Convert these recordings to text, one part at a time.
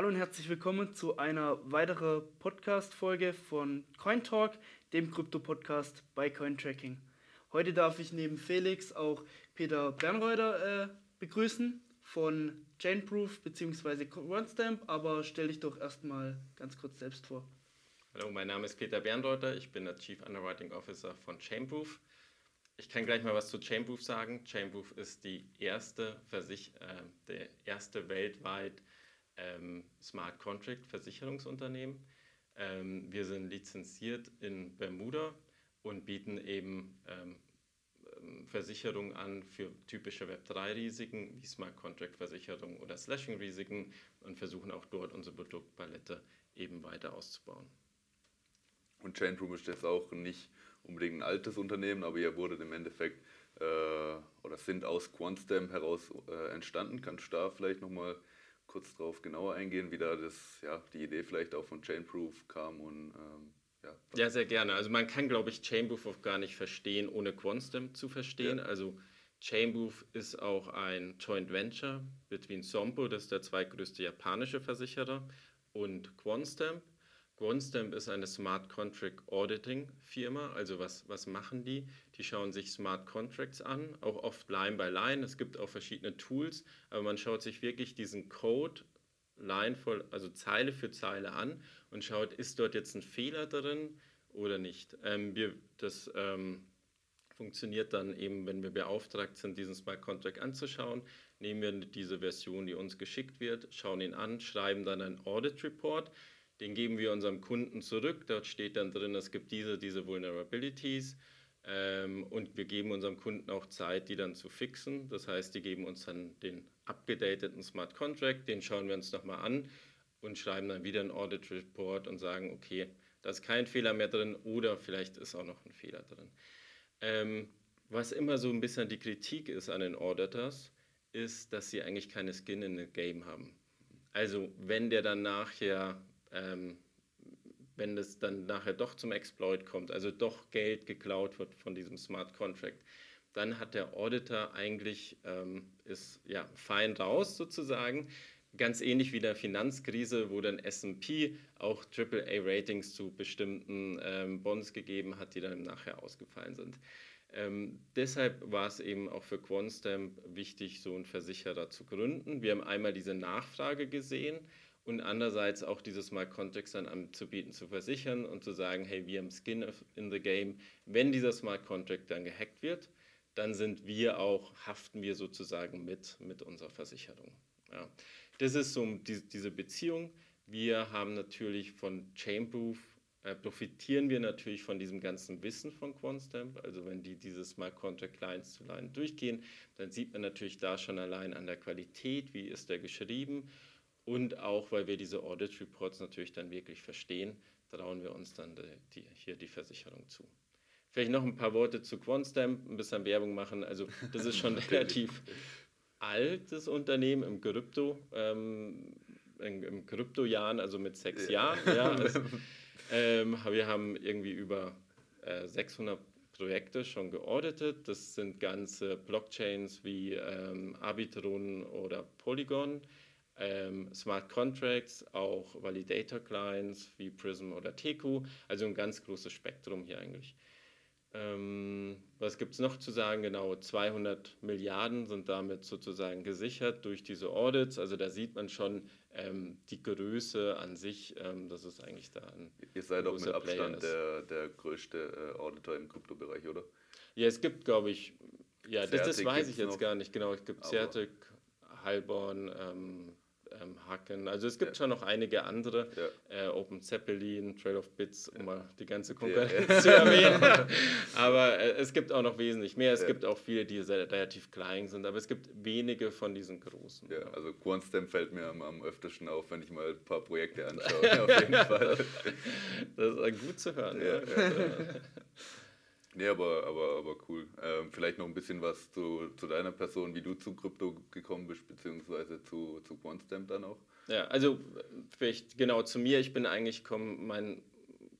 Hallo und herzlich willkommen zu einer weiteren Podcast-Folge von CoinTalk, dem Krypto-Podcast bei CoinTracking. Heute darf ich neben Felix auch Peter Bernreuter äh, begrüßen von Chainproof bzw. OneStamp, aber stell dich doch erstmal ganz kurz selbst vor. Hallo, mein Name ist Peter Bernreuter, ich bin der Chief Underwriting Officer von Chainproof. Ich kann gleich mal was zu Chainproof sagen. Chainproof ist die erste Versich äh, der erste weltweit ähm, Smart Contract Versicherungsunternehmen. Ähm, wir sind lizenziert in Bermuda und bieten eben ähm, ähm Versicherungen an für typische Web3-Risiken wie Smart Contract-Versicherung oder Slashing-Risiken und versuchen auch dort unsere Produktpalette eben weiter auszubauen. Und Chainroom ist jetzt auch nicht unbedingt ein altes Unternehmen, aber ihr wurdet im Endeffekt äh, oder sind aus QuantStamp heraus äh, entstanden. Kannst du da vielleicht nochmal kurz drauf genauer eingehen, wie da das, ja, die Idee vielleicht auch von Chainproof kam und ähm, ja. Ja, sehr gerne. Also man kann, glaube ich, Chainproof auch gar nicht verstehen, ohne QuantStamp zu verstehen. Ja. Also Chainproof ist auch ein Joint Venture between Sompo, das ist der zweitgrößte japanische Versicherer, und QuantStamp. QuantStamp ist eine Smart Contract Auditing Firma. Also was, was machen die? Die schauen sich Smart Contracts an, auch oft Line by Line. Es gibt auch verschiedene Tools, aber man schaut sich wirklich diesen Code Line voll, also Zeile für Zeile an und schaut, ist dort jetzt ein Fehler drin oder nicht. Ähm, wir, das ähm, funktioniert dann eben, wenn wir beauftragt sind, diesen Smart Contract anzuschauen, nehmen wir diese Version, die uns geschickt wird, schauen ihn an, schreiben dann einen Audit Report den geben wir unserem Kunden zurück. Dort steht dann drin, es gibt diese, diese Vulnerabilities. Ähm, und wir geben unserem Kunden auch Zeit, die dann zu fixen. Das heißt, die geben uns dann den abgedateten Smart Contract, den schauen wir uns nochmal an und schreiben dann wieder einen Audit Report und sagen, okay, da ist kein Fehler mehr drin oder vielleicht ist auch noch ein Fehler drin. Ähm, was immer so ein bisschen die Kritik ist an den Auditors, ist, dass sie eigentlich keine Skin in the Game haben. Also wenn der dann nachher ähm, wenn es dann nachher doch zum Exploit kommt, also doch Geld geklaut wird von diesem Smart Contract, dann hat der Auditor eigentlich, ähm, ist ja fein raus sozusagen. Ganz ähnlich wie der Finanzkrise, wo dann SP auch AAA-Ratings zu bestimmten ähm, Bonds gegeben hat, die dann nachher ausgefallen sind. Ähm, deshalb war es eben auch für Quonstamp wichtig, so einen Versicherer zu gründen. Wir haben einmal diese Nachfrage gesehen und andererseits auch dieses Smart Contracts dann anzubieten, zu versichern und zu sagen, hey, wir haben Skin in the Game. Wenn dieser Smart Contract dann gehackt wird, dann sind wir auch, haften wir sozusagen mit, mit unserer Versicherung. Ja. Das ist so die, diese Beziehung. Wir haben natürlich von Chainproof, äh, profitieren wir natürlich von diesem ganzen Wissen von QuantStamp. Also wenn die diese Smart Contract Lines zu Line durchgehen, dann sieht man natürlich da schon allein an der Qualität, wie ist der geschrieben und auch, weil wir diese Audit Reports natürlich dann wirklich verstehen, trauen wir uns dann die, hier die Versicherung zu. Vielleicht noch ein paar Worte zu QuantStamp, ein bisschen Werbung machen. Also das ist schon relativ altes Unternehmen im Krypto, ähm, im Kryptojahren, also mit sechs ja. Jahren. Ja, also, ähm, wir haben irgendwie über äh, 600 Projekte schon geauditet. Das sind ganze Blockchains wie ähm, Arbitrum oder Polygon ähm, Smart Contracts, auch Validator Clients wie Prism oder Teku, also ein ganz großes Spektrum hier eigentlich. Ähm, was gibt es noch zu sagen? Genau, 200 Milliarden sind damit sozusagen gesichert durch diese Audits. Also da sieht man schon ähm, die Größe an sich, ähm, dass es eigentlich da ein Ihr seid auch mit Abstand der, der größte äh, Auditor im Kryptobereich, oder? Ja, es gibt, glaube ich, ja, das, das weiß ich jetzt noch, gar nicht genau. Es gibt Certic, Heilborn, ähm, Hacken. Also es gibt ja. schon noch einige andere. Ja. Äh, Open Zeppelin, Trail of Bits, um mal die ganze Konkurrenz zu erwähnen. aber äh, es gibt auch noch wesentlich mehr. Es gibt auch viele, die sehr, relativ klein sind, aber es gibt wenige von diesen großen. Ja, also QuantStem fällt mir am, am öftesten auf, wenn ich mal ein paar Projekte anschaue. auf jeden Fall. Das ist gut zu hören. Nee, aber, aber, aber cool. Ähm, vielleicht noch ein bisschen was zu, zu deiner Person, wie du zu Krypto gekommen bist, beziehungsweise zu, zu QuantStamp dann auch. Ja, also vielleicht genau zu mir. Ich bin eigentlich, komm, mein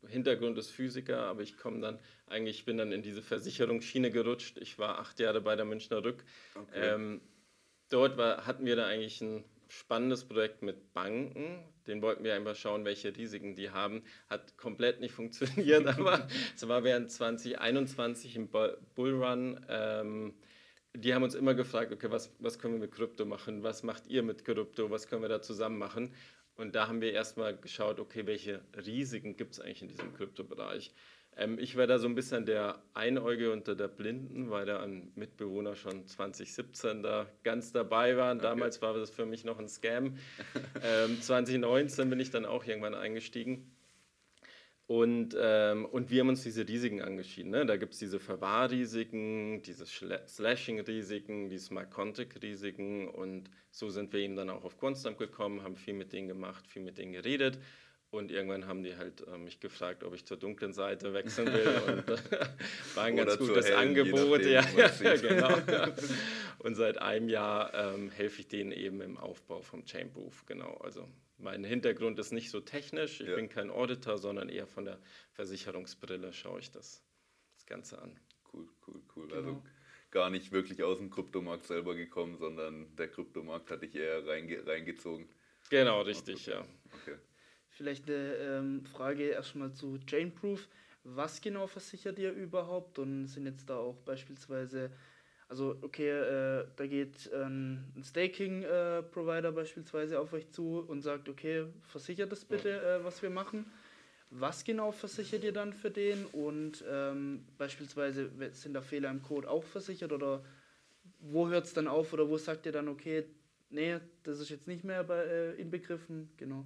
Hintergrund ist Physiker, aber ich komme dann, eigentlich bin dann in diese Versicherungsschiene gerutscht. Ich war acht Jahre bei der Münchner Rück. Okay. Ähm, dort war, hatten wir da eigentlich ein spannendes Projekt mit Banken. Den wollten wir einfach schauen, welche Risiken die haben. Hat komplett nicht funktioniert, aber es war während 2021 im Bullrun. Ähm, die haben uns immer gefragt, okay, was, was können wir mit Krypto machen? Was macht ihr mit Krypto? Was können wir da zusammen machen? Und da haben wir erstmal geschaut, okay, welche Risiken gibt es eigentlich in diesem Kryptobereich? Ähm, ich war da so ein bisschen der Einäuge unter der Blinden, weil da ein Mitbewohner schon 2017 da ganz dabei war. Okay. Damals war das für mich noch ein Scam. ähm, 2019 bin ich dann auch irgendwann eingestiegen. Und, ähm, und wir haben uns diese Risiken angeschieden. Ne? Da gibt es diese Verwahrrisiken, diese Slashing-Risiken, die Smart Contract-Risiken. Und so sind wir eben dann auch auf Quantstamp gekommen, haben viel mit denen gemacht, viel mit denen geredet. Und irgendwann haben die halt äh, mich gefragt, ob ich zur dunklen Seite wechseln will. Und äh, war ein ganz gutes hellen, Angebot. Ja, ja, genau. Und seit einem Jahr ähm, helfe ich denen eben im Aufbau vom Chainproof. Genau. Also mein Hintergrund ist nicht so technisch. Ich ja. bin kein Auditor, sondern eher von der Versicherungsbrille schaue ich das, das Ganze an. Cool, cool, cool. Genau. Also gar nicht wirklich aus dem Kryptomarkt selber gekommen, sondern der Kryptomarkt hat dich eher reinge reingezogen. Genau, richtig, okay. ja. Okay. Vielleicht eine ähm, Frage erstmal zu Chainproof. Was genau versichert ihr überhaupt und sind jetzt da auch beispielsweise, also okay, äh, da geht ähm, ein Staking-Provider äh, beispielsweise auf euch zu und sagt, okay, versichert das bitte, äh, was wir machen. Was genau versichert ihr dann für den und ähm, beispielsweise sind da Fehler im Code auch versichert oder wo hört es dann auf oder wo sagt ihr dann, okay, nee, das ist jetzt nicht mehr bei, äh, inbegriffen, genau.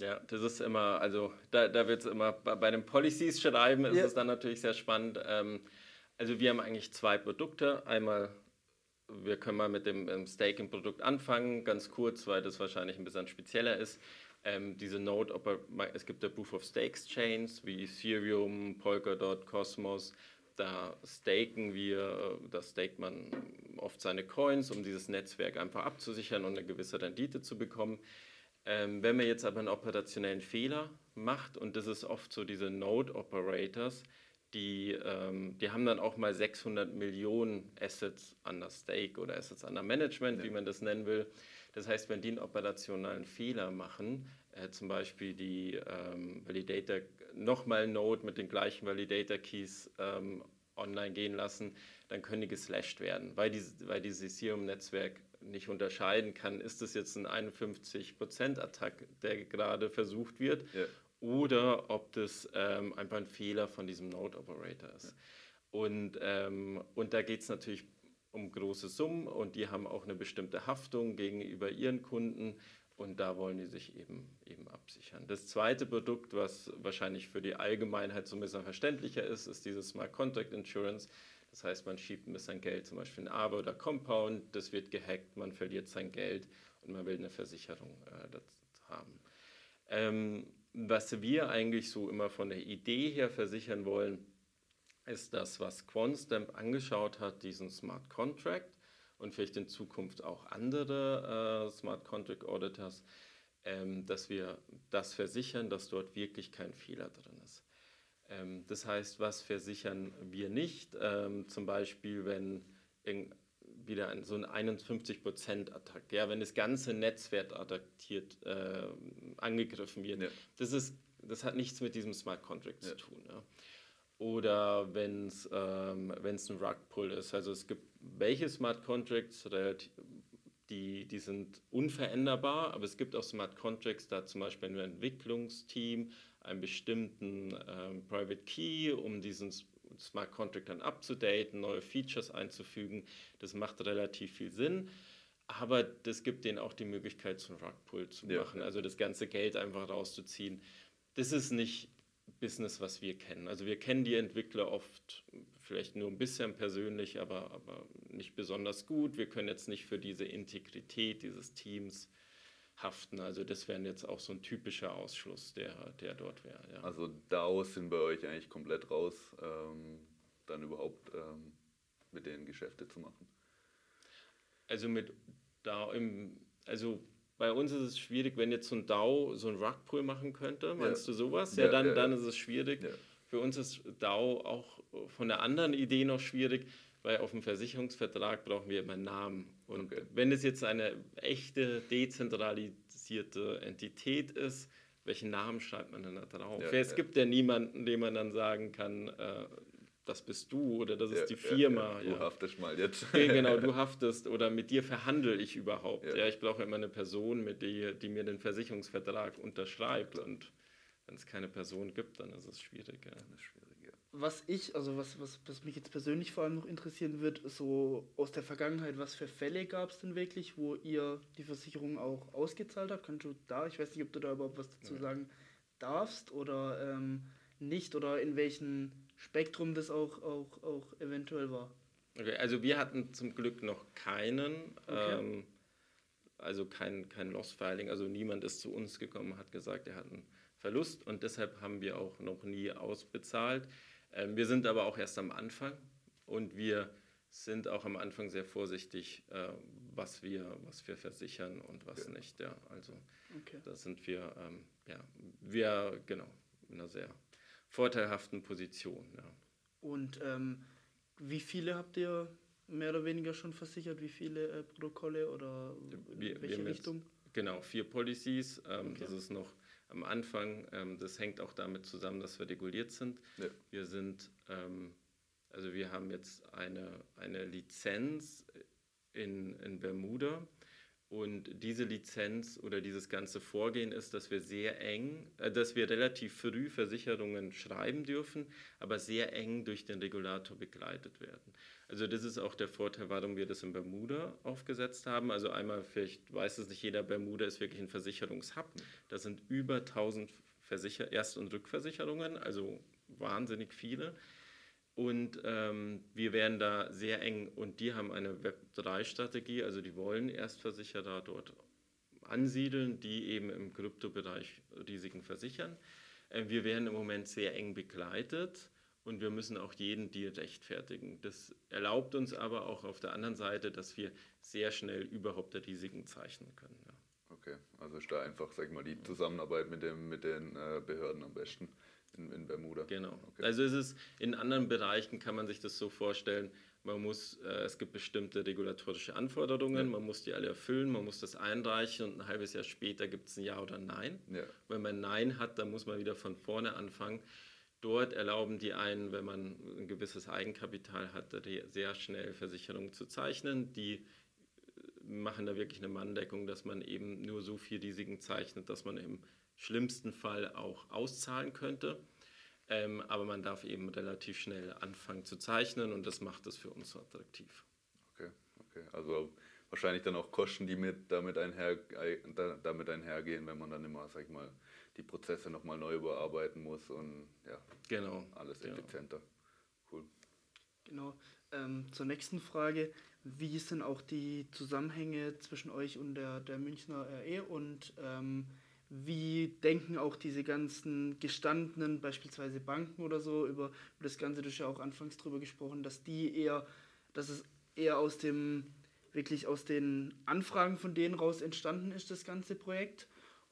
Ja, das ist immer, also da, da wird es immer, bei den Policies schreiben ist ja. es dann natürlich sehr spannend. Ähm, also wir haben eigentlich zwei Produkte. Einmal, wir können mal mit dem ähm, Staking-Produkt anfangen, ganz kurz, weil das wahrscheinlich ein bisschen spezieller ist. Ähm, diese Node, es gibt ja Proof of Stakes Chains wie Ethereum, Polkadot, Cosmos. Da staken wir, da staked man oft seine Coins, um dieses Netzwerk einfach abzusichern und eine gewisse Rendite zu bekommen. Ähm, wenn man jetzt aber einen operationellen Fehler macht, und das ist oft so diese Node Operators, die, ähm, die haben dann auch mal 600 Millionen Assets an der Stake oder Assets an der Management, ja. wie man das nennen will. Das heißt, wenn die einen operationalen Fehler machen, äh, zum Beispiel die ähm, Validator, nochmal Node mit den gleichen Validator Keys ähm, online gehen lassen, dann können die geslashed werden, weil, die, weil dieses Ethereum-Netzwerk nicht unterscheiden kann, ist das jetzt ein 51%-Attack, der gerade versucht wird, ja. Oder ob das ähm, einfach ein Fehler von diesem Node-Operator ist. Ja. Und, ähm, und da geht es natürlich um große Summen und die haben auch eine bestimmte Haftung gegenüber ihren Kunden und da wollen die sich eben, eben absichern. Das zweite Produkt, was wahrscheinlich für die Allgemeinheit so ein bisschen verständlicher ist, ist dieses Smart Contract Insurance. Das heißt, man schiebt ein bisschen Geld zum Beispiel in Aave oder Compound, das wird gehackt, man verliert sein Geld und man will eine Versicherung äh, dazu haben. Ähm, was wir eigentlich so immer von der Idee her versichern wollen, ist das, was QuantStamp angeschaut hat, diesen Smart Contract und vielleicht in Zukunft auch andere äh, Smart Contract Auditors, ähm, dass wir das versichern, dass dort wirklich kein Fehler drin ist. Ähm, das heißt, was versichern wir nicht? Ähm, zum Beispiel, wenn wieder ein, so ein 51%-Attack, ja, wenn das ganze Netzwerk attackiert, äh, angegriffen wird. Ja. Das, ist, das hat nichts mit diesem Smart Contract ja. zu tun. Ja. Oder wenn es ähm, ein Rug-Pull ist. Also es gibt welche Smart Contracts, die, die sind unveränderbar, aber es gibt auch Smart Contracts, da zum Beispiel ein Entwicklungsteam einen bestimmten ähm, Private Key, um diesen Smart Contract dann abzudaten, neue Features einzufügen. Das macht relativ viel Sinn. Aber das gibt denen auch die Möglichkeit, so einen Rugpull zu machen, ja. also das ganze Geld einfach rauszuziehen. Das ist nicht Business, was wir kennen. Also wir kennen die Entwickler oft vielleicht nur ein bisschen persönlich, aber, aber nicht besonders gut. Wir können jetzt nicht für diese Integrität dieses Teams haften. Also das wäre jetzt auch so ein typischer Ausschluss, der, der dort wäre. Ja. Also DAOs sind bei euch eigentlich komplett raus, ähm, dann überhaupt ähm, mit denen Geschäfte zu machen. Also mit DAO im, also bei uns ist es schwierig, wenn jetzt so ein DAO so ein Rugpool machen könnte, meinst ja. du sowas? Ja, ja dann, ja, dann ist es schwierig. Für uns ist DAO auch von der anderen Idee noch schwierig, weil auf dem Versicherungsvertrag brauchen wir immer einen Namen Und okay. wenn es jetzt eine echte dezentralisierte Entität ist, welchen Namen schreibt man denn da drauf? Ja, es ja. gibt ja niemanden, dem man dann sagen kann, äh, das bist du oder das ist ja, die Firma. Du haftest mal jetzt. genau, du haftest oder mit dir verhandle ich überhaupt. Ja, ich brauche immer eine Person, mit die, die mir den Versicherungsvertrag unterschreibt. Und wenn es keine Person gibt, dann ist es schwierig. Das ist schwierig was ich, also was, was, was mich jetzt persönlich vor allem noch interessieren wird, so aus der Vergangenheit, was für Fälle gab es denn wirklich, wo ihr die Versicherung auch ausgezahlt habt? Kannst du da, ich weiß nicht, ob du da überhaupt was dazu sagen darfst oder ähm, nicht oder in welchem Spektrum das auch, auch, auch eventuell war. Okay, also wir hatten zum Glück noch keinen, okay. ähm, also kein, kein Loss-Filing, also niemand ist zu uns gekommen, hat gesagt, er hat einen Verlust und deshalb haben wir auch noch nie ausbezahlt. Ähm, wir sind aber auch erst am Anfang und wir sind auch am Anfang sehr vorsichtig, äh, was, wir, was wir versichern und was okay. nicht. Ja. Also okay. da sind wir, ähm, ja, wir genau in einer sehr vorteilhaften Position. Ja. Und ähm, wie viele habt ihr mehr oder weniger schon versichert? Wie viele äh, Protokolle oder wir, welche wir Richtung? Jetzt, genau, vier Policies. Ähm, okay. Das ist noch am Anfang. Ähm, das hängt auch damit zusammen, dass wir reguliert sind. Ja. Wir sind, ähm, also wir haben jetzt eine, eine Lizenz in, in Bermuda und diese Lizenz oder dieses ganze Vorgehen ist, dass wir sehr eng, äh, dass wir relativ früh Versicherungen schreiben dürfen, aber sehr eng durch den Regulator begleitet werden. Also das ist auch der Vorteil, warum wir das in Bermuda aufgesetzt haben. Also einmal, vielleicht weiß es nicht jeder, Bermuda ist wirklich ein Versicherungshub. Da sind über 1000 Versicher Erst- und Rückversicherungen, also wahnsinnig viele. Und ähm, wir werden da sehr eng und die haben eine Web3-Strategie, also die wollen Erstversicherer dort ansiedeln, die eben im Kryptobereich Risiken versichern. Äh, wir werden im Moment sehr eng begleitet und wir müssen auch jeden Deal rechtfertigen. Das erlaubt uns aber auch auf der anderen Seite, dass wir sehr schnell überhaupt der Risiken zeichnen können. Ja. Okay, also ist da einfach, sag ich mal, die Zusammenarbeit mit, dem, mit den äh, Behörden am besten in, in Bermuda. Genau. Okay. Also es ist in anderen Bereichen kann man sich das so vorstellen, man muss, äh, es gibt bestimmte regulatorische Anforderungen, ja. man muss die alle erfüllen, man muss das einreichen und ein halbes Jahr später gibt es ein Ja oder Nein. Ja. Wenn man Nein hat, dann muss man wieder von vorne anfangen. Dort erlauben die einen, wenn man ein gewisses Eigenkapital hat, sehr schnell Versicherungen zu zeichnen. Die äh, machen da wirklich eine Manndeckung, dass man eben nur so viel Risiken zeichnet, dass man im schlimmsten Fall auch auszahlen könnte. Ähm, aber man darf eben relativ schnell anfangen zu zeichnen und das macht es für uns so attraktiv. Okay, okay. Also wahrscheinlich dann auch Kosten, die mit damit, einher, damit einhergehen, wenn man dann immer, sag ich mal, die Prozesse nochmal neu überarbeiten muss und ja, genau, alles genau. effizienter. Cool. Genau. Ähm, zur nächsten Frage. Wie sind auch die Zusammenhänge zwischen euch und der, der Münchner RE und ähm, wie denken auch diese ganzen gestandenen, beispielsweise Banken oder so, über, über das Ganze, du hast ja auch anfangs drüber gesprochen, dass die eher, dass es eher aus dem, wirklich aus den Anfragen von denen raus entstanden ist, das ganze Projekt.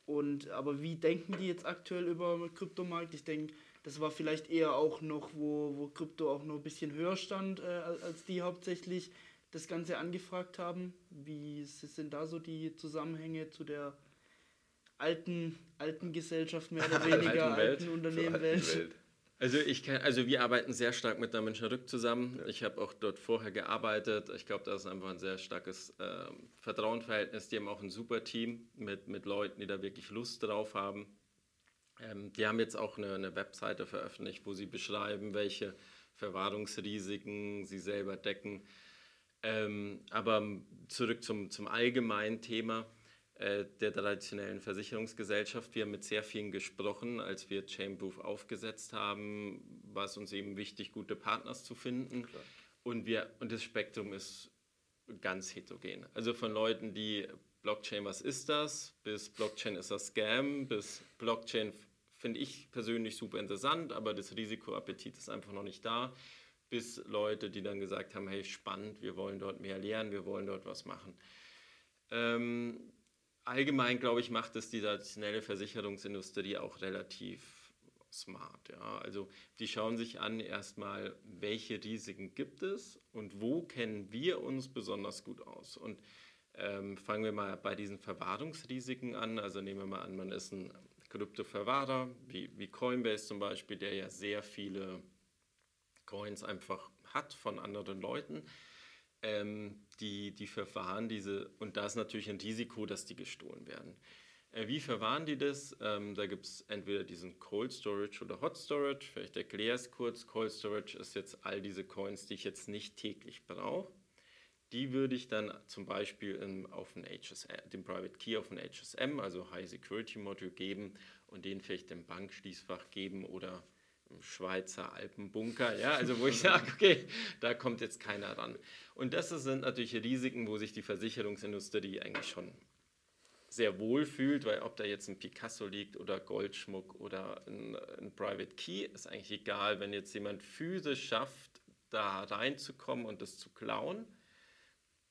Und aber wie denken die jetzt aktuell über den Kryptomarkt? Ich denke, das war vielleicht eher auch noch, wo, wo Krypto auch noch ein bisschen höher stand, äh, als die hauptsächlich das Ganze angefragt haben. Wie sind da so die Zusammenhänge zu der alten, alten Gesellschaft mehr oder weniger, alten, alten Unternehmen Welt. Welt. Also, ich kann, also wir arbeiten sehr stark mit der Münchner Rück zusammen. Ja. Ich habe auch dort vorher gearbeitet. Ich glaube, da ist einfach ein sehr starkes äh, Vertrauensverhältnis. Die haben auch ein super Team mit, mit Leuten, die da wirklich Lust drauf haben. Ähm, die haben jetzt auch eine, eine Webseite veröffentlicht, wo sie beschreiben, welche Verwahrungsrisiken sie selber decken. Ähm, aber zurück zum, zum allgemeinen Thema der traditionellen Versicherungsgesellschaft. Wir haben mit sehr vielen gesprochen, als wir Chainproof aufgesetzt haben, war es uns eben wichtig, gute Partners zu finden. Und, wir, und das Spektrum ist ganz heterogen. Also von Leuten, die Blockchain, was ist das, bis Blockchain ist das Scam, bis Blockchain finde ich persönlich super interessant, aber das Risikoappetit ist einfach noch nicht da, bis Leute, die dann gesagt haben, hey, spannend, wir wollen dort mehr lernen, wir wollen dort was machen. Ähm, allgemein, glaube ich, macht es die traditionelle Versicherungsindustrie auch relativ smart. Ja? Also die schauen sich an erstmal, welche Risiken gibt es und wo kennen wir uns besonders gut aus. Und ähm, fangen wir mal bei diesen Verwahrungsrisiken an. Also nehmen wir mal an, man ist ein Kryptoverwahrer, wie, wie Coinbase zum Beispiel, der ja sehr viele Coins einfach hat von anderen Leuten. Ähm, die, die verwahren diese, und da ist natürlich ein Risiko, dass die gestohlen werden. Äh, wie verwahren die das? Ähm, da gibt es entweder diesen Cold Storage oder Hot Storage. Vielleicht erkläre ich es kurz. Cold Storage ist jetzt all diese Coins, die ich jetzt nicht täglich brauche. Die würde ich dann zum Beispiel in, auf den, HSM, den Private Key auf ein HSM, also High Security Module geben und den vielleicht im Bankschließfach geben oder Schweizer Alpenbunker, ja, also wo ich sage, okay, da kommt jetzt keiner ran. Und das sind natürlich Risiken, wo sich die Versicherungsindustrie eigentlich schon sehr wohl fühlt, weil ob da jetzt ein Picasso liegt oder Goldschmuck oder ein, ein Private Key, ist eigentlich egal, wenn jetzt jemand physisch schafft, da reinzukommen und das zu klauen,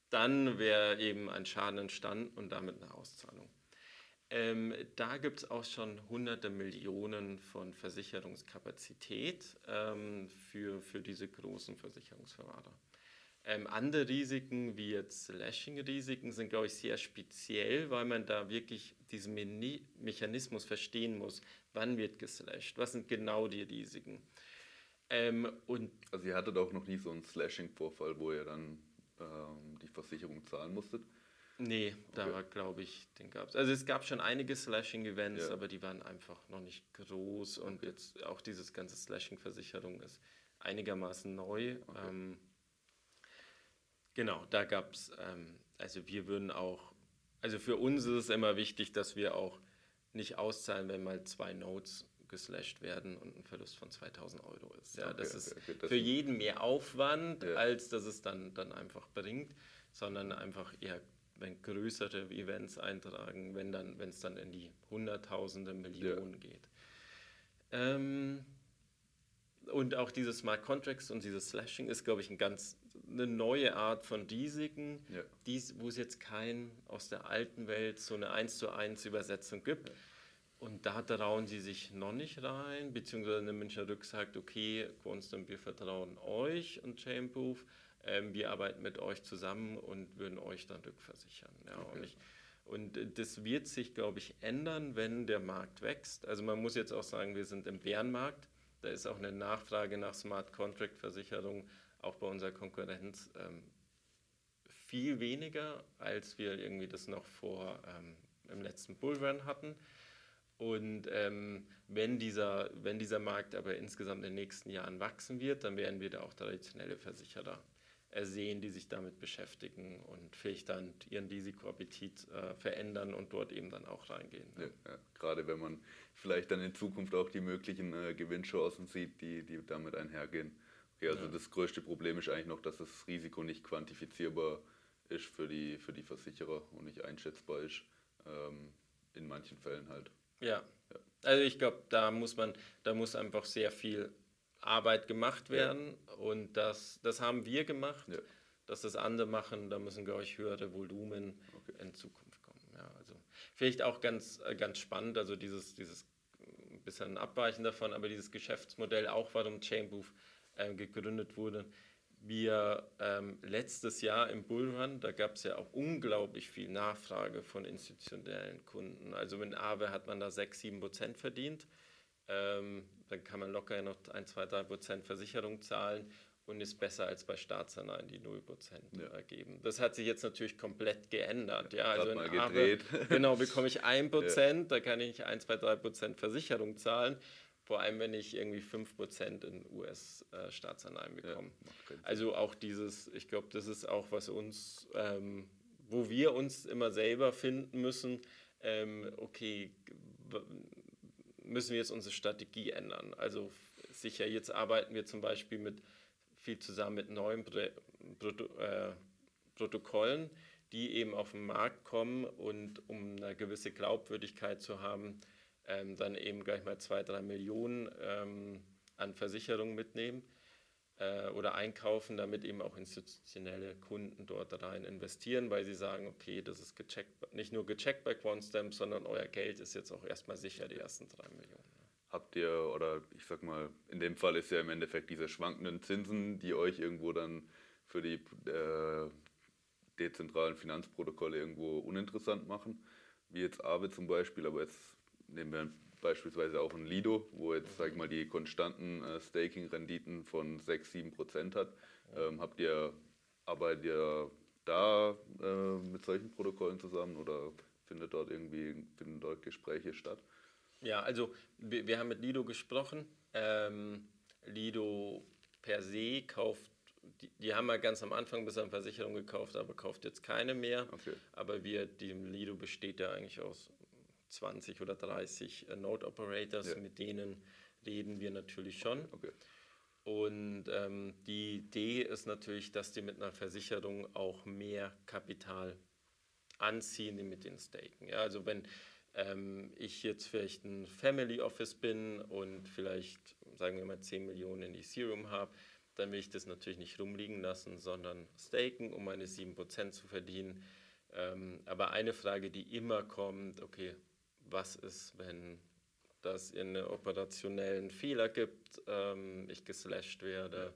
dann wäre eben ein Schaden entstanden und damit eine Auszahlung. Ähm, da gibt es auch schon hunderte Millionen von Versicherungskapazität ähm, für, für diese großen Versicherungsverwahrer. Ähm, andere Risiken wie jetzt Slashing-Risiken sind, glaube ich, sehr speziell, weil man da wirklich diesen Me Mechanismus verstehen muss. Wann wird geslasht? Was sind genau die Risiken? Ähm, und also ihr hattet auch noch nie so einen Slashing-Vorfall, wo ihr dann ähm, die Versicherung zahlen musstet? Nee, da okay. glaube ich, den gab es. Also es gab schon einige Slashing-Events, ja. aber die waren einfach noch nicht groß und jetzt auch dieses ganze Slashing-Versicherung ist einigermaßen neu. Okay. Ähm, Genau, da gab es, ähm, also wir würden auch, also für uns ist es immer wichtig, dass wir auch nicht auszahlen, wenn mal zwei Notes geslasht werden und ein Verlust von 2000 Euro ist. Ja, okay, das ist okay, für jeden mehr Aufwand, ja. als dass es dann, dann einfach bringt, sondern einfach eher wenn größere Events eintragen, wenn dann, wenn es dann in die Hunderttausende, Millionen ja. geht. Ähm, und auch diese Smart Contracts und dieses Slashing ist, glaube ich, ein ganz eine neue Art von Risiken, ja. wo es jetzt kein aus der alten Welt so eine 1 zu 1 Übersetzung gibt. Ja. Und da trauen sie sich noch nicht rein, beziehungsweise der Münchner Rück sagt, okay, Quantum, wir vertrauen euch und Chainproof, ähm, wir arbeiten mit euch zusammen und würden euch dann rückversichern. Ja, okay. und, ich, und das wird sich, glaube ich, ändern, wenn der Markt wächst. Also man muss jetzt auch sagen, wir sind im Bärenmarkt. Da ist auch eine Nachfrage nach Smart Contract Versicherung auch bei unserer Konkurrenz ähm, viel weniger, als wir irgendwie das noch vor ähm, im letzten Bullrun hatten. Und ähm, wenn, dieser, wenn dieser Markt aber insgesamt in den nächsten Jahren wachsen wird, dann werden wir da auch traditionelle Versicherer sehen, die sich damit beschäftigen und vielleicht dann ihren Risikoappetit äh, verändern und dort eben dann auch reingehen. Ne? Ja, ja. Gerade wenn man vielleicht dann in Zukunft auch die möglichen äh, Gewinnchancen sieht, die, die damit einhergehen. Okay, also ja. das größte Problem ist eigentlich noch, dass das Risiko nicht quantifizierbar ist für die, für die Versicherer und nicht einschätzbar ist. Ähm, in manchen Fällen halt. Ja. ja. Also ich glaube, da muss man, da muss einfach sehr viel Arbeit gemacht werden ja. und das, das haben wir gemacht. Ja. Dass das andere machen, da müssen, glaube ich, höhere Volumen okay. in Zukunft kommen. Ja, also vielleicht auch ganz, äh, ganz spannend, also dieses, dieses bisschen abweichen davon, aber dieses Geschäftsmodell auch, warum Chainbooth äh, gegründet wurde. Wir ähm, letztes Jahr im Bullrun, da gab es ja auch unglaublich viel Nachfrage von institutionellen Kunden. Also mit Aave hat man da 6, 7 Prozent verdient. Ähm, dann kann man locker noch 1, 2, 3 Prozent Versicherung zahlen und ist besser als bei Staatsanleihen, die 0% ja. ergeben. Das hat sich jetzt natürlich komplett geändert. Ja, also mal gedreht. Aave, genau, bekomme ich 1%, ja. da kann ich 1, 2, 3% Versicherung zahlen vor allem, wenn ich irgendwie 5% in US-Staatsanleihen bekomme. Ja, also auch dieses, ich glaube, das ist auch, was uns, ähm, wo wir uns immer selber finden müssen, ähm, okay, müssen wir jetzt unsere Strategie ändern. Also sicher, jetzt arbeiten wir zum Beispiel mit viel zusammen mit neuen Proto äh, Protokollen, die eben auf den Markt kommen und um eine gewisse Glaubwürdigkeit zu haben, ähm, dann eben gleich mal zwei, drei Millionen ähm, an Versicherungen mitnehmen äh, oder einkaufen, damit eben auch institutionelle Kunden dort rein investieren, weil sie sagen, okay, das ist gecheckt, nicht nur gecheckt bei Quantstamp, sondern euer Geld ist jetzt auch erstmal sicher, die ersten drei Millionen. habt ihr, oder ich sag mal, in dem Fall ist ja im Endeffekt diese schwankenden Zinsen, die euch irgendwo dann für die äh, dezentralen Finanzprotokolle irgendwo uninteressant machen, wie jetzt Aave zum Beispiel, aber jetzt nehmen wir beispielsweise auch ein Lido, wo jetzt, sag ich mal, die konstanten äh, Staking-Renditen von 6, 7 Prozent hat. Ähm, habt ihr, arbeitet ihr da äh, mit solchen Protokollen zusammen oder findet dort irgendwie, finden dort Gespräche statt? Ja, also wir, wir haben mit Lido gesprochen. Ähm, Lido per se kauft, die, die haben wir ganz am Anfang bis an Versicherung gekauft, aber kauft jetzt keine mehr. Okay. Aber wir, die Lido besteht ja eigentlich aus 20 oder 30 äh, Node Operators, Ja. mit denen reden wir natürlich schon. Okay. Und ähm, die Idee ist natürlich, dass die mit einer Versicherung auch mehr Kapital anziehen, die mit den staken. Ja, also wenn ähm, ich jetzt vielleicht ein Family Office bin und vielleicht, sagen wir mal, 10 Millionen in Ethereum habe, dann will ich das natürlich nicht rumliegen lassen, sondern staken, um meine 7% zu verdienen. Ähm, aber eine Frage, die immer kommt, okay, was ist, wenn das in einen operationellen Fehler gibt, ähm, ich geslasht werde,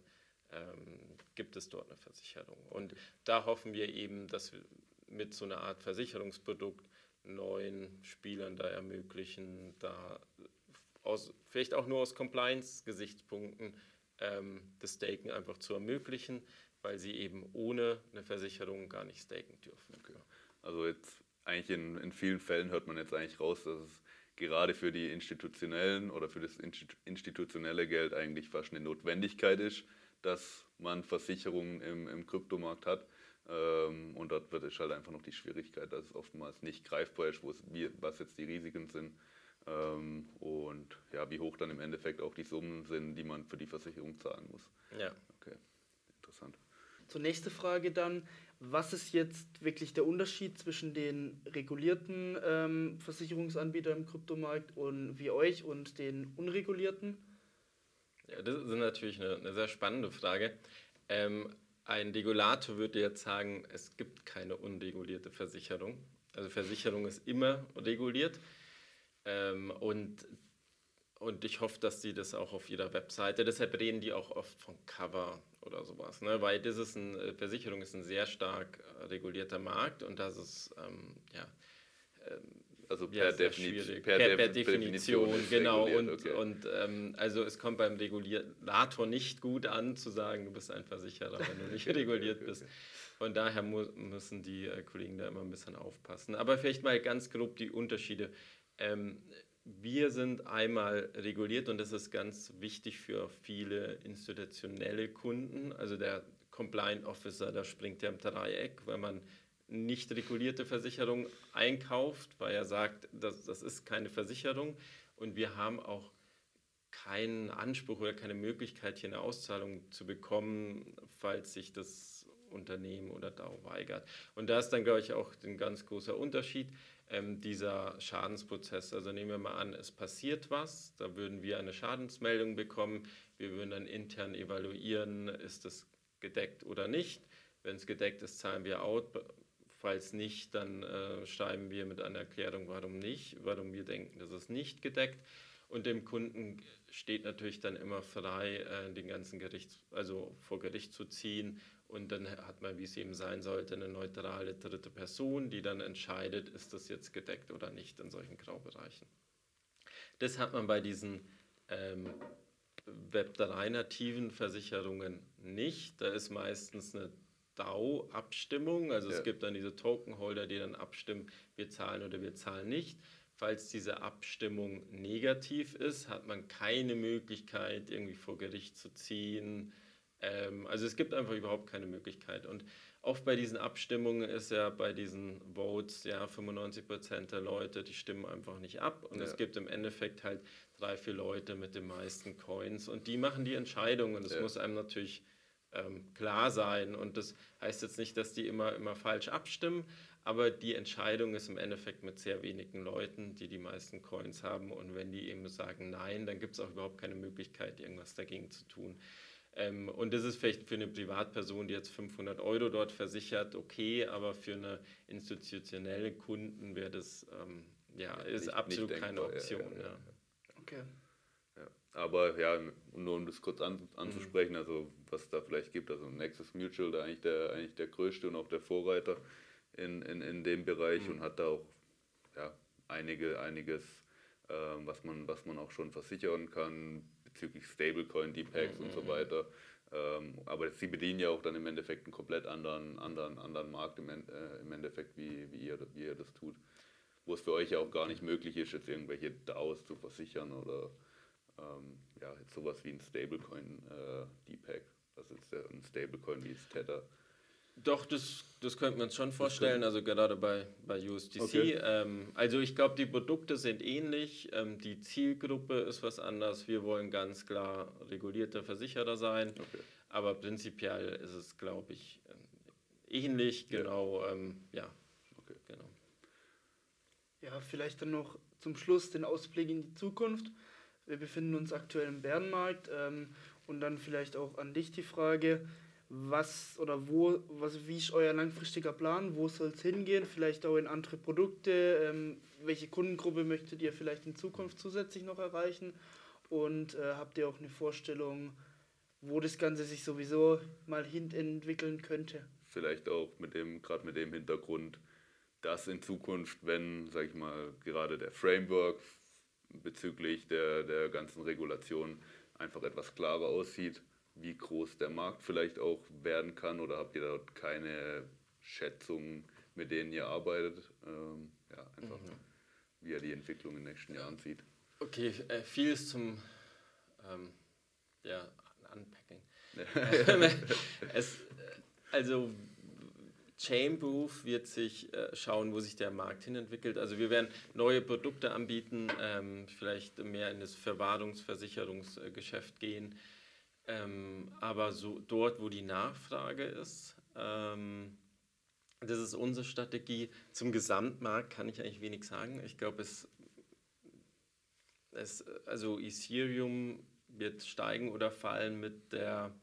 ähm, gibt es dort eine Versicherung. Und da hoffen wir eben, dass wir mit so einer Art Versicherungsprodukt neuen Spielern da ermöglichen, da aus, vielleicht auch nur aus Compliance-Gesichtspunkten ähm, das Staken einfach zu ermöglichen, weil sie eben ohne eine Versicherung gar nicht staken dürfen. Also jetzt eigentlich in, in vielen Fällen hört man jetzt eigentlich raus, dass es gerade für die institutionellen oder für das Insti- institutionelle Geld eigentlich fast eine Notwendigkeit ist, dass man Versicherungen im, im Kryptomarkt hat. Ähm, und dort wird es halt einfach noch die Schwierigkeit, dass es oftmals nicht greifbar ist, wo es, wie, was jetzt die Risiken sind ähm, und ja, wie hoch dann im Endeffekt auch die Summen sind, die man für die Versicherung zahlen muss. Ja. Okay, interessant. Zur nächsten Frage dann, was ist jetzt wirklich der Unterschied zwischen den regulierten ähm, Versicherungsanbietern im Kryptomarkt und wie euch und den unregulierten? Ja, das ist natürlich eine, eine sehr spannende Frage. Ähm, ein Regulator würde jetzt sagen, es gibt keine unregulierte Versicherung. Also Versicherung ist immer reguliert. Ähm, und, und ich hoffe, dass sie das auch auf ihrer Webseite, deshalb reden die auch oft von Cover oder sowas, ne? weil das ist ein, äh, Versicherung ist ein sehr stark äh, regulierter Markt und das ist, ähm, ja, Also ja, per, sehr Defini per, per, per Def- Definition, ist genau. Und, okay. und ähm, also es kommt beim Regulator nicht gut an, zu sagen, du bist ein Versicherer, wenn du nicht reguliert okay, bist. Von daher mu müssen die äh, Kollegen da immer ein bisschen aufpassen. Aber vielleicht mal ganz grob die Unterschiede. Ähm, wir sind einmal reguliert und das ist ganz wichtig für viele institutionelle Kunden. Also der Compliant Officer, da springt ja im Dreieck, wenn man nicht regulierte Versicherung einkauft, weil er sagt, das, das ist keine Versicherung und wir haben auch keinen Anspruch oder keine Möglichkeit, hier eine Auszahlung zu bekommen, falls sich das Unternehmen oder DAO weigert. Und da ist dann, glaube ich, auch ein ganz großer Unterschied, ähm, dieser Schadensprozess. Also nehmen wir mal an, es passiert was, da würden wir eine Schadensmeldung bekommen, wir würden dann intern evaluieren, ist das gedeckt oder nicht. Wenn es gedeckt ist, zahlen wir out. Falls nicht, dann äh, schreiben wir mit einer Erklärung, warum nicht, warum wir denken, das ist nicht gedeckt. Und dem Kunden steht natürlich dann immer frei, äh, den ganzen Gericht, also vor Gericht zu ziehen. Und dann hat man, wie es eben sein sollte, eine neutrale dritte Person, die dann entscheidet, ist das jetzt gedeckt oder nicht in solchen Graubereichen. Das hat man bei diesen ähm, Web3-nativen Versicherungen nicht. Da ist meistens eine DAO-Abstimmung. Also Ja. es gibt dann diese Tokenholder, die dann abstimmen, wir zahlen oder wir zahlen nicht. Falls diese Abstimmung negativ ist, hat man keine Möglichkeit, irgendwie vor Gericht zu ziehen. Ähm, also es gibt einfach überhaupt keine Möglichkeit. Und oft bei diesen Abstimmungen ist ja bei diesen Votes, ja, 95 Prozent der Leute, die stimmen einfach nicht ab. Und es Ja. gibt im Endeffekt halt drei, vier Leute mit den meisten Coins und die machen die Entscheidung. Und das Ja. muss einem natürlich ähm, klar sein. Und das heißt jetzt nicht, dass die immer, immer falsch abstimmen, aber die Entscheidung ist im Endeffekt mit sehr wenigen Leuten, die die meisten Coins haben. Und wenn die eben sagen Nein, dann gibt es auch überhaupt keine Möglichkeit, irgendwas dagegen zu tun. Ähm, und das ist vielleicht für eine Privatperson, die jetzt 500 Euro dort versichert, okay, aber für eine institutionelle Kunden wäre das, ähm, ja, ist nicht- absolut nicht keine denkbar, Option. ja, ja. Ja, Okay. Ja. Aber ja, nur um das kurz an, anzusprechen, also was da vielleicht gibt, also Nexus Mutual, da eigentlich der, eigentlich der größte und auch der Vorreiter in, in, in dem Bereich mhm. und hat da auch ja, einige, einiges, äh, was, man, was man auch schon versichern kann bezüglich Stablecoin, Deepacks mhm. und so mhm. weiter. Ähm, aber sie bedienen ja auch dann im Endeffekt einen komplett anderen, anderen, anderen Markt im, äh, im Endeffekt, wie, wie, ihr, wie ihr das tut. Wo es für euch ja auch gar nicht möglich ist, jetzt irgendwelche DAOs zu versichern oder ähm, ja, jetzt sowas wie ein Stablecoin äh, Deepak. Das ist ein Stablecoin wie das Tether. Doch, das, das könnten wir uns schon vorstellen, also gerade bei, bei USDC. Okay. Ähm, also ich glaube, die Produkte sind ähnlich, ähm, die Zielgruppe ist was anders. Wir wollen ganz klar regulierter Versicherer sein, okay. aber prinzipiell ist es, glaube ich, äh, ähnlich, genau, ja. Ähm, ja. Okay. genau. Ja, vielleicht dann noch zum Schluss den Ausblick in die Zukunft. Wir befinden uns aktuell im Bärenmarkt ähm, und dann vielleicht auch an dich die Frage, was oder wo, was, wie ist euer langfristiger Plan? Wo soll es hingehen? Vielleicht auch in andere Produkte? Ähm, welche Kundengruppe möchtet ihr vielleicht in Zukunft zusätzlich noch erreichen? Und äh, habt ihr auch eine Vorstellung, wo das Ganze sich sowieso mal hin entwickeln könnte? Vielleicht auch mit dem, gerade mit dem Hintergrund, dass in Zukunft, wenn, sag ich mal, gerade der Framework bezüglich der, der ganzen Regulation einfach etwas klarer aussieht, wie groß der Markt vielleicht auch werden kann oder habt ihr dort keine Schätzung, mit denen ihr arbeitet? Ähm, ja, einfach, mhm. wie ihr die Entwicklung in den nächsten Jahren sieht. Okay, äh, vieles zum ähm, ja, Unpacking. es, also Chainproof wird sich äh, schauen, wo sich der Markt hin entwickelt. Also wir werden neue Produkte anbieten, ähm, vielleicht mehr in das Verwahrungsversicherungsgeschäft gehen. Ähm, aber so dort, wo die Nachfrage ist, ähm, das ist unsere Strategie. Zum Gesamtmarkt kann ich eigentlich wenig sagen. Ich glaube, es, es, also Ethereum wird steigen oder fallen mit der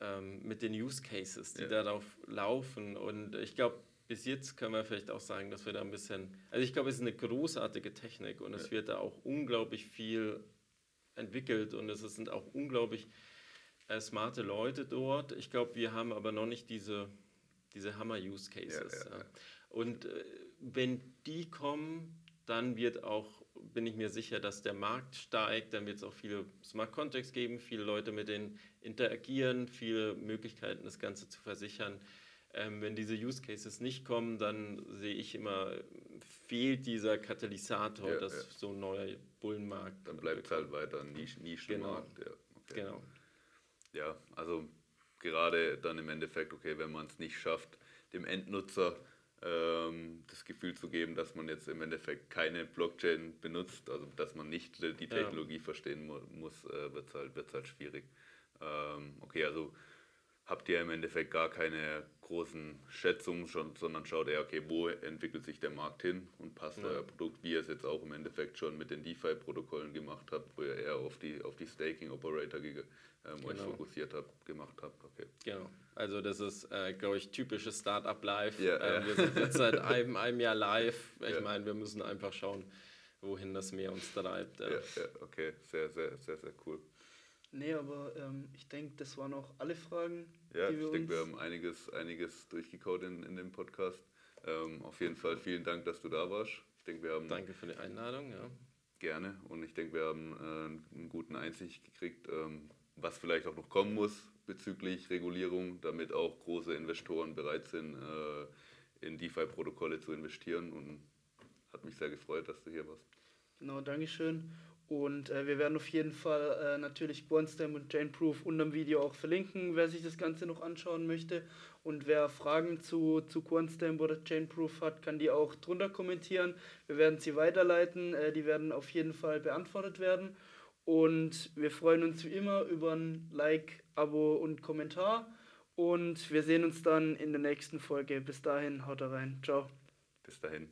ähm, mit den Use Cases, die ja. darauf laufen. Und ich glaube, bis jetzt können wir vielleicht auch sagen, dass wir da ein bisschen, also ich glaube, es ist eine großartige Technik und ja. es wird da auch unglaublich viel entwickelt und es sind auch unglaublich äh, smarte Leute dort. Ich glaube, wir haben aber noch nicht diese, diese Hammer-Use-Cases. Ja, ja, ja. Und äh, wenn die kommen, dann wird auch, bin ich mir sicher, dass der Markt steigt, dann wird es auch viele Smart Contracts geben, viele Leute mit denen interagieren, viele Möglichkeiten, das Ganze zu versichern. Ähm, wenn diese Use Cases nicht kommen, dann sehe ich immer, fehlt dieser Katalysator, ja, dass ja. so ein neuer Bullenmarkt. Dann bleibt es halt weiter ein Nisch Nischenmarkt. Genau. Ja, okay. genau. ja, also gerade dann im Endeffekt, okay, wenn man es nicht schafft, dem Endnutzer ähm, das Gefühl zu geben, dass man jetzt im Endeffekt keine Blockchain benutzt, also dass man nicht die Technologie verstehen mu muss, äh, wird es halt, wird's halt schwierig. Ähm, okay, also habt ihr im Endeffekt gar keine großen Schätzungen, schon, sondern schaut eher, okay, wo entwickelt sich der Markt hin und passt ja. euer Produkt, wie ihr es jetzt auch im Endeffekt schon mit den DeFi-Protokollen gemacht habt, wo ihr eher auf die, auf die Staking-Operator ähm, genau. euch fokussiert habt, gemacht habt. Okay. Genau. Also das ist, äh, glaube ich, typisches Startup-Live. Ja, äh, ja. Wir sind jetzt seit einem, einem Jahr live. Ich ja. meine, wir müssen einfach schauen, wohin das Meer uns treibt. Ja, ja, okay, sehr, sehr, sehr, sehr cool. Nee, aber ähm, ich denke, das waren auch alle Fragen. Ja, ich denke, wir haben einiges, einiges durchgekaut in, in dem Podcast. Ähm, auf jeden Fall vielen Dank, dass du da warst. Ich denke, wir haben Danke für die Einladung, ja. Gerne. Und ich denke, wir haben äh, einen guten Einsicht gekriegt, ähm, was vielleicht auch noch kommen muss bezüglich Regulierung, damit auch große Investoren bereit sind, äh, in DeFi-Protokolle zu investieren. Und hat mich sehr gefreut, dass du hier warst. Genau, Dankeschön. Und äh, wir werden auf jeden Fall äh, natürlich Bornstam und Janeproof unter dem Video auch verlinken, wer sich das Ganze noch anschauen möchte. Und wer Fragen zu, zu Quantstamp oder Chainproof hat, kann die auch drunter kommentieren. Wir werden sie weiterleiten, äh, die werden auf jeden Fall beantwortet werden. Und wir freuen uns wie immer über ein Like, Abo und Kommentar. Und wir sehen uns dann in der nächsten Folge. Bis dahin, haut rein. Ciao. Bis dahin.